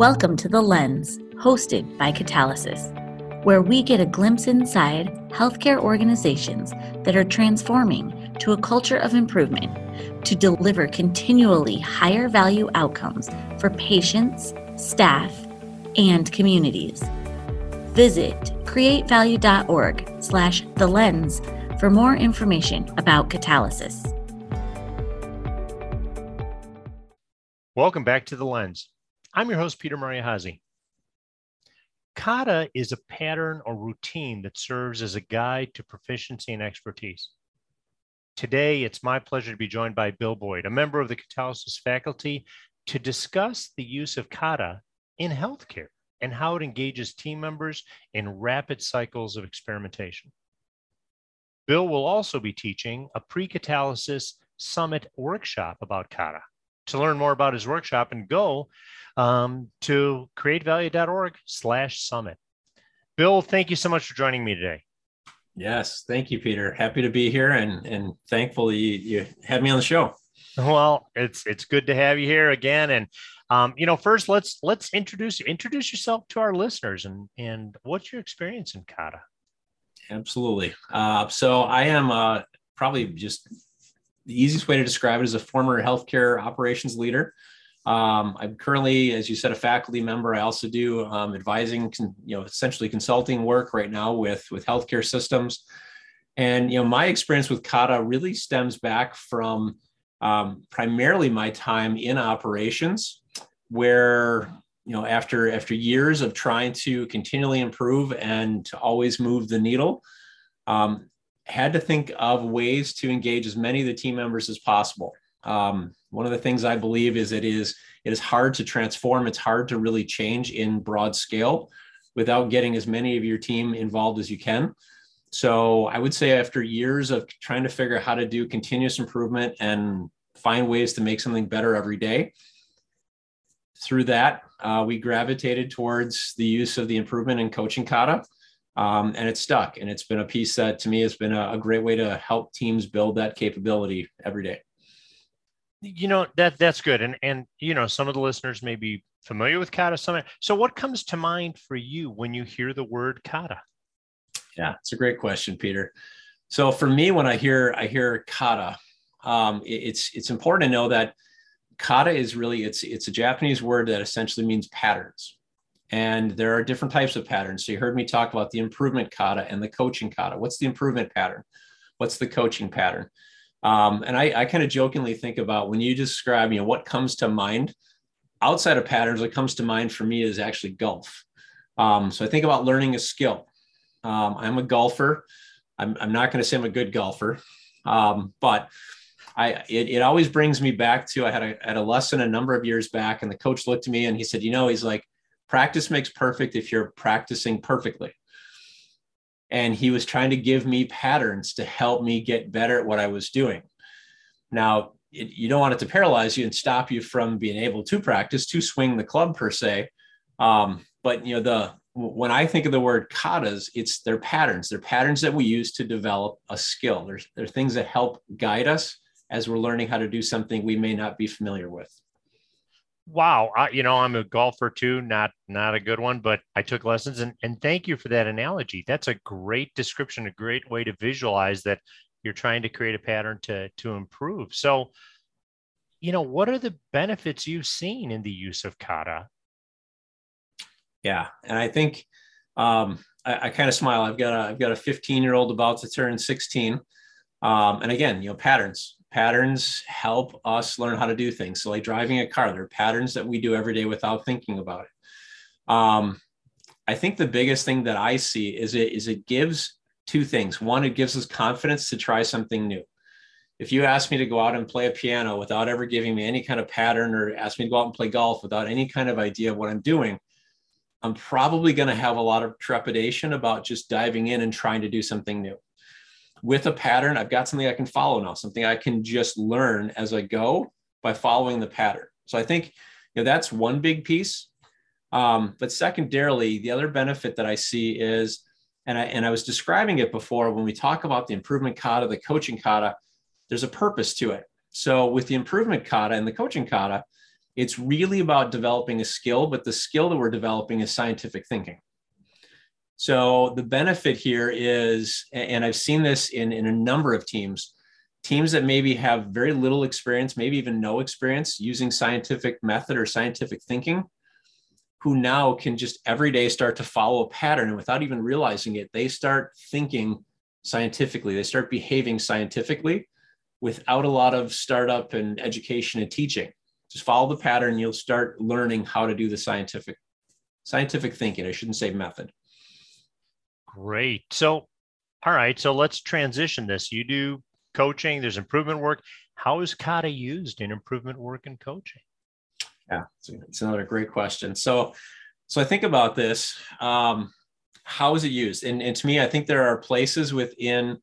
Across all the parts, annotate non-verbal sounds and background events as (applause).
Welcome to The Lens, hosted by Catalysis, where we get a glimpse inside healthcare organizations that are transforming to a culture of improvement to deliver continually higher value outcomes for patients, staff, and communities. Visit createvalue.org slash the lens for more information about catalysis. Welcome back to The Lens. I'm your host, Peter Maria Mariahazy. Kata is a pattern or routine that serves as a guide to proficiency and expertise. Today, it's my pleasure to be joined by Bill Boyd, a member of the Catalysis faculty, to discuss the use of kata in healthcare and how it engages team members in rapid cycles of experimentation. Bill will also be teaching a pre-catalysis summit workshop about kata. To learn more about his workshop and go um, to createvalue.org slash summit. Bill, thank you so much for joining me today. Yes, thank you, Peter. Happy to be here and, and thankful you, you had me on the show. (laughs) Well, it's it's good to have you here again. And um, you know, first let's let's introduce you. Introduce yourself to our listeners and and what's your experience in kata? Absolutely. Uh, so I am uh, probably just the easiest way to describe it is a former healthcare operations leader. Um, I'm currently, as you said, a faculty member. I also do um, advising, you know, essentially consulting work right now with with healthcare systems. And you know, my experience with Kata really stems back from um, primarily my time in operations, where you know, after after years of trying to continually improve and to always move the needle, um, had to think of ways to engage as many of the team members as possible. Um, one of the things I believe is it is it is hard to transform. It's hard to really change in broad scale without getting as many of your team involved as you can. So I would say after years of trying to figure out how to do continuous improvement and find ways to make something better every day, through that uh, we gravitated towards the use of the improvement and coaching kata. Um, and it's stuck. And it's been a piece that to me has been a, a great way to help teams build that capability every day. You know that that's good. And and you know some of the listeners may be familiar with kata. Summit so what comes to mind for you when you hear the word kata? Yeah it's a great question peter. So for me when i hear i hear kata um, it, it's it's important to know that kata is really it's it's a japanese word that essentially means patterns and there are different types of patterns so you heard me talk about the improvement kata and the coaching kata what's the improvement pattern what's the coaching pattern um, and I, I kind of jokingly think about when you describe, you know, what comes to mind outside of patterns, what comes to mind for me is actually golf. Um, so I think about learning a skill. Um, I'm a golfer. I'm, I'm not going to say I'm a good golfer, um, but I it, it always brings me back to I had a, had a lesson a number of years back, and the coach looked at me and he said, "You know, he's like, practice makes perfect if you're practicing perfectly." and he was trying to give me patterns to help me get better at what I was doing. Now, it, you don't want it to paralyze you and stop you from being able to practice to swing the club per se. Um, but you know, the when I think of the word katas, it's their patterns. They're patterns that we use to develop a skill. There's they're things that help guide us as we're learning how to do something we may not be familiar with wow I, you know i'm a golfer too not not a good one but i took lessons and, and thank you for that analogy. That's a great description a great way to visualize that you're trying to create a pattern to to improve. So you know what are the benefits you've seen in the use of kata? Yeah and i think um, I, I kind of smile. I've got a i've got a 15 year old about to turn 16 um, and again you know patterns patterns help us learn how to do things. So, like driving a car, there are patterns that we do every day without thinking about it. Um, I think the biggest thing that I see is it is it gives two things. One, it gives us confidence to try something new. If you ask me to go out and play a piano without ever giving me any kind of pattern, or ask me to go out and play golf without any kind of idea of what I'm doing, I'm probably going to have a lot of trepidation about just diving in and trying to do something new with a pattern, I've got something I can follow now, something I can just learn as I go by following the pattern. So I think you know that's one big piece. Um, but secondarily, the other benefit that I see is, and I and I was describing it before when we talk about the improvement kata, the coaching kata, there's a purpose to it. So with the improvement kata and the coaching kata, it's really about developing a skill, but the skill that we're developing is scientific thinking. So the benefit here is, and I've seen this in, in a number of teams, teams that maybe have very little experience, maybe even no experience using scientific method or scientific thinking, who now can just every day start to follow a pattern and without even realizing it, they start thinking scientifically, they start behaving scientifically without a lot of startup and education and teaching. Just follow the pattern, you'll start learning how to do the scientific scientific thinking. I shouldn't say method. Great. So, all right. So let's transition this. You do coaching, there's improvement work. How is kata used in improvement work and coaching? Yeah, it's another great question. So, so I think about this. Um, how is it used? And, and to me, I think there are places within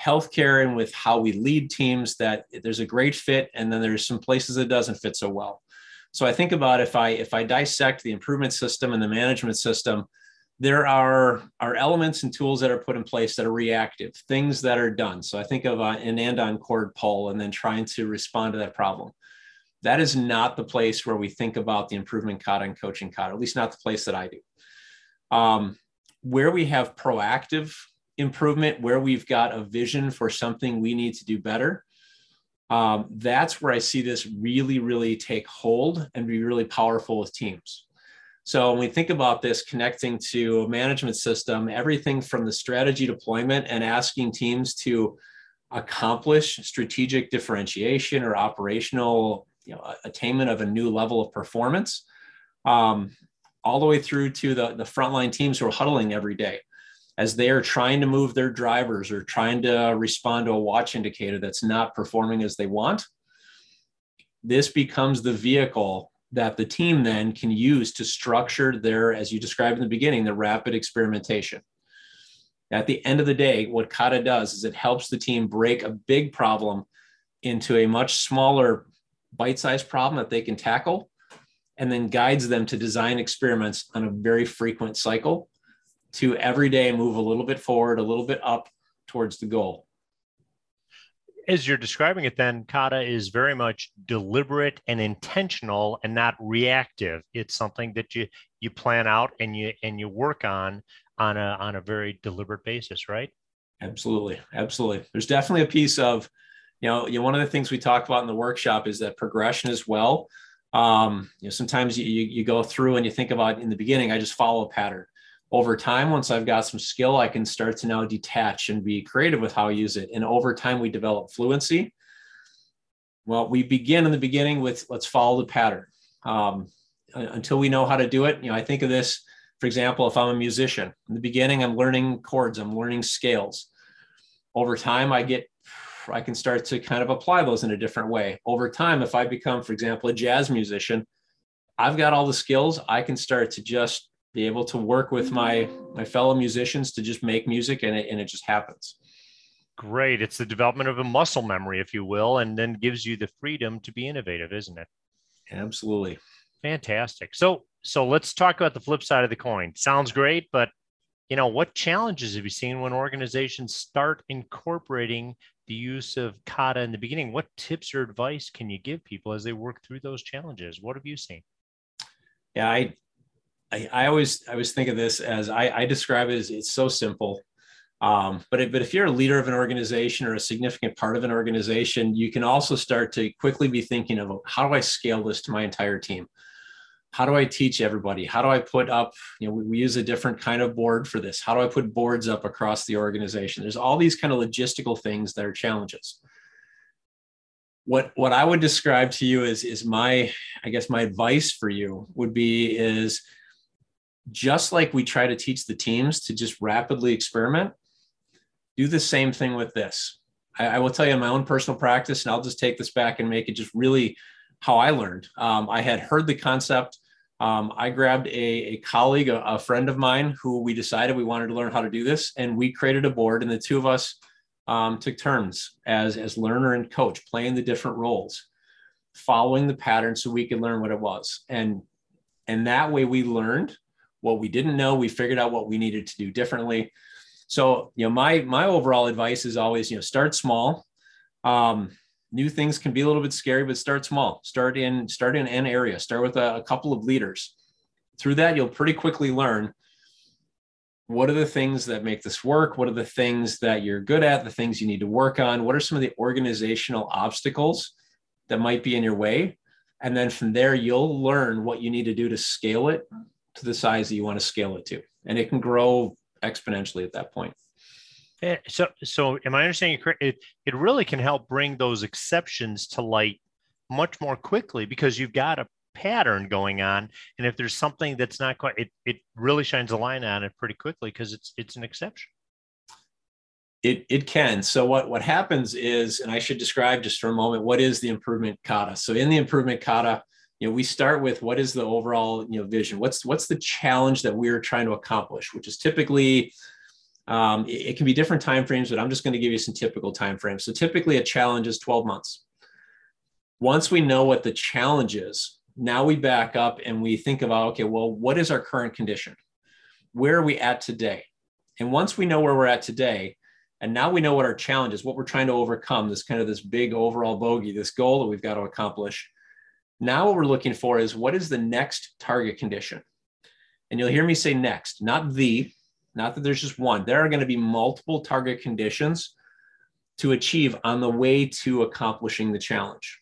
healthcare and with how we lead teams that there's a great fit, and then there's some places that doesn't fit so well. So I think about if I if I dissect the improvement system and the management system, there are, are elements and tools that are put in place that are reactive, things that are done. So I think of uh, an andon cord pull and then trying to respond to that problem. That is not the place where we think about the improvement kata and coaching kata, at least not the place that I do. Um, where we have proactive improvement, where we've got a vision for something we need to do better, um, that's where I see this really, really take hold and be really powerful with teams. So when we think about this connecting to a management system, everything from the strategy deployment and asking teams to accomplish strategic differentiation or operational you know, attainment of a new level of performance, um, all the way through to the, the frontline teams who are huddling every day as they are trying to move their drivers or trying to respond to a watch indicator that's not performing as they want. This becomes the vehicle that the team then can use to structure their, as you described in the beginning, the rapid experimentation. At the end of the day, what Kata does is it helps the team break a big problem into a much smaller bite sized problem that they can tackle and then guides them to design experiments on a very frequent cycle to every day move a little bit forward, a little bit up towards the goal as you're describing it, then kata is very much deliberate and intentional and not reactive. It's something that you you plan out and you and you work on on a on a very deliberate basis, right? Absolutely, absolutely. There's definitely a piece of, you know, you know, one of the things we talk about in the workshop is that progression as well. Um, you know, sometimes you, you go through and you think about in the beginning, I just follow a pattern over time, once I've got some skill, I can start to now detach and be creative with how I use it. And over time, we develop fluency. Well, we begin in the beginning with let's follow the pattern. Um, until we know how to do it, you know, I think of this, for example, if I'm a musician, in the beginning, I'm learning chords, I'm learning scales. Over time, I get, I can start to kind of apply those in a different way. Over time, if I become, for example, a jazz musician, I've got all the skills, I can start to just be able to work with my mm-hmm. my fellow musicians to just make music and it, and it just happens. Great. It's the development of a muscle memory if you will and then gives you the freedom to be innovative isn't it? Absolutely. Fantastic. So so let's talk about the flip side of the coin. Sounds great but you know what challenges have you seen when organizations start incorporating the use of kata in the beginning? What tips or advice can you give people as they work through those challenges? What have you seen? Yeah i I, I always I always think of this as I, I describe it as it's so simple. Um, but it, but if you're a leader of an organization or a significant part of an organization, you can also start to quickly be thinking of how do I scale this to my entire team? How do I teach everybody? How do I put up, you know, we, we use a different kind of board for this. How do I put boards up across the organization? There's all these kind of logistical things that are challenges. What, what I would describe to you is, is my, I guess my advice for you would be is just like we try to teach the teams to just rapidly experiment, do the same thing with this. I, I, will tell you in my own personal practice, and I'll just take this back and make it just really how I learned. Um, I had heard the concept. Um, I grabbed a, a colleague, a, a, friend of mine, who we decided we wanted to learn how to do this, and we created a board, and the two of us um, took turns as as learner and coach, playing the different roles, following the pattern, so we could learn what it was, and and that way we learned what we didn't know we figured out what we needed to do differently so you know my my overall advice is always you know start small um, new things can be a little bit scary, but start small. Start in start in an area. Start with a, a couple of leaders. Through that, you'll pretty quickly learn what are the things that make this work what are the things that you're good at the things you need to work on what are some of the organizational obstacles that might be in your way and then from there you'll learn what you need to do to scale it to the size that you want to scale it to and it can grow exponentially at that point eh, so so am i understanding correct it, it really can help bring those exceptions to light much more quickly because you've got a pattern going on and if there's something that's not quite it, it really shines a line on it pretty quickly because it's it's an exception it, it can. So what, what happens is, and I should describe just for a moment, what is the improvement kata? So in the improvement kata, you know, we start with what is the overall, you know, vision? What's, what's the challenge that we're trying to accomplish, which is typically, um, it, it can be different timeframes, but I'm just going to give you some typical timeframes. So typically a challenge is 12 months. Once we know what the challenge is, now we back up and we think about, okay, well, what is our current condition? Where are we at today? And once we know where we're at today, and now we know what our challenge is, what we're trying to overcome, this kind of this big overall bogey, this goal that we've got to accomplish. Now what we're looking for is what is the next target condition? And you'll hear me say next, not the, not that there's just one. There are going to be multiple target conditions to achieve on the way to accomplishing the challenge.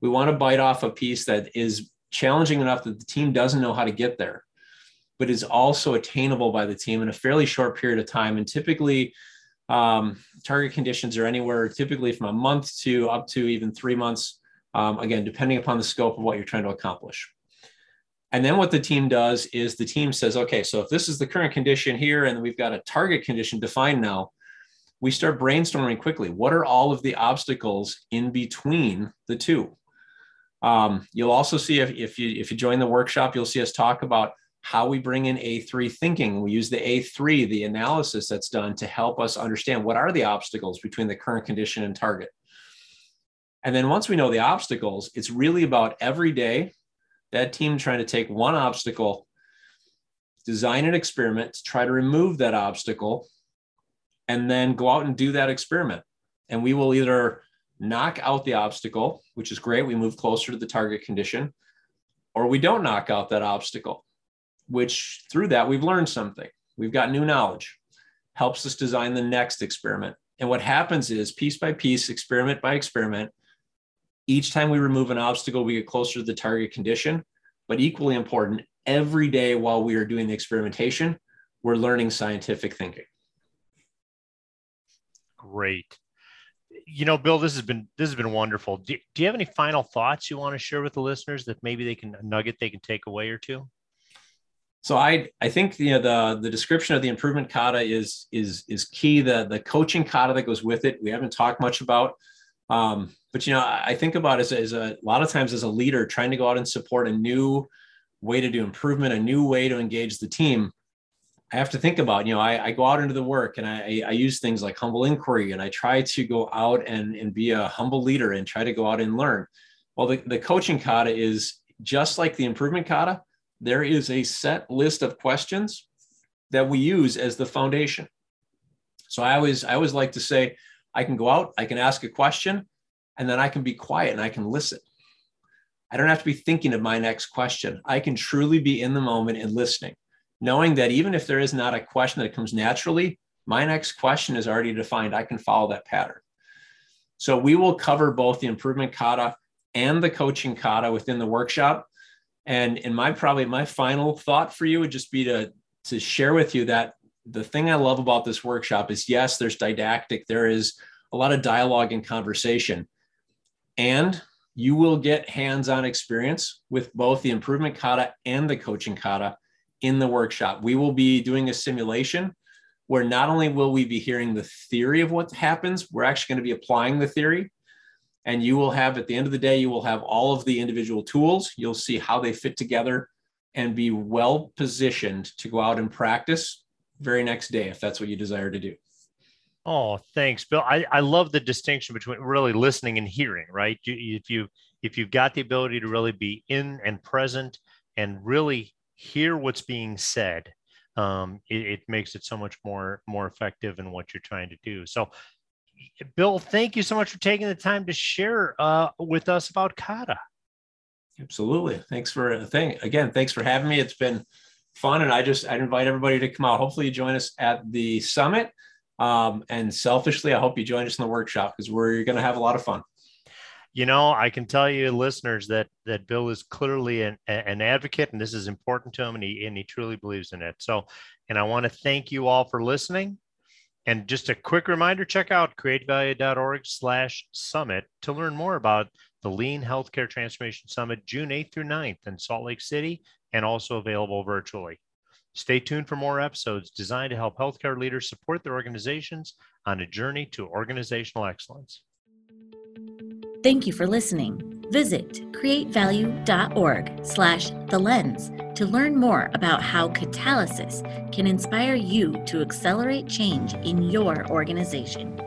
We want to bite off a piece that is challenging enough that the team doesn't know how to get there, but is also attainable by the team in a fairly short period of time. And typically, um, target conditions are anywhere typically from a month to up to even three months, um, again, depending upon the scope of what you're trying to accomplish. And then what the team does is the team says, okay, so if this is the current condition here and we've got a target condition defined now, we start brainstorming quickly. What are all of the obstacles in between the two? Um, you'll also see if, if you if you join the workshop, you'll see us talk about how we bring in A3 thinking. We use the A3, the analysis that's done to help us understand what are the obstacles between the current condition and target. And then once we know the obstacles, it's really about every day that team trying to take one obstacle, design an experiment to try to remove that obstacle, and then go out and do that experiment. And we will either knock out the obstacle, which is great, we move closer to the target condition, or we don't knock out that obstacle which through that we've learned something. We've got new knowledge, helps us design the next experiment. And what happens is piece by piece, experiment by experiment, each time we remove an obstacle, we get closer to the target condition. But equally important, every day while we are doing the experimentation, we're learning scientific thinking. Great. You know, Bill, this has been this has been wonderful. Do, do you have any final thoughts you want to share with the listeners that maybe they can a nugget they can take away or two? So I I think you know the the description of the improvement kata is is is key. The the coaching kata that goes with it we haven't talked much about. Um, but you know I think about as, as a, a lot of times as a leader trying to go out and support a new way to do improvement, a new way to engage the team. I have to think about, you know, I, I go out into the work and I, I use things like humble inquiry and I try to go out and, and be a humble leader and try to go out and learn. Well, the, the coaching kata is just like the improvement kata, there is a set list of questions that we use as the foundation. So I always I always like to say I can go out, I can ask a question, and then I can be quiet and I can listen. I don't have to be thinking of my next question. I can truly be in the moment and listening, knowing that even if there is not a question that comes naturally, my next question is already defined. I can follow that pattern. So we will cover both the improvement kata and the coaching kata within the workshop. And in my probably my final thought for you would just be to to share with you that the thing I love about this workshop is yes, there's didactic, there is a lot of dialogue and conversation, and you will get hands-on experience with both the improvement kata and the coaching kata in the workshop. We will be doing a simulation where not only will we be hearing the theory of what happens, we're actually going to be applying the theory. And you will have at the end of the day you will have all of the individual tools. You'll see how they fit together and be well positioned to go out and practice very next day if that's what you desire to do oh thanks bill i, I love the distinction between really listening and hearing right you, if you if you've got the ability to really be in and present and really hear what's being said um, it, it makes it so much more more effective in what you're trying to do so Bill, thank you so much for taking the time to share uh, with us about Kata. Absolutely. Thanks for thing again. Thanks for having me. It's been fun, and I just I invite everybody to come out. Hopefully, you join us at the summit. Um, and selfishly, I hope you join us in the workshop because we're going to have a lot of fun. You know, I can tell you, listeners, that that Bill is clearly an, an advocate, and this is important to him, and he and he truly believes in it. So, and I want to thank you all for listening. And just a quick reminder: check out createvalue.org/summit to learn more about the Lean Healthcare Transformation Summit, June 8th through 9th in Salt Lake City, and also available virtually. Stay tuned for more episodes designed to help healthcare leaders support their organizations on a journey to organizational excellence. Thank you for listening. Visit createvalue.org slash the lens to learn more about how catalysis can inspire you to accelerate change in your organization.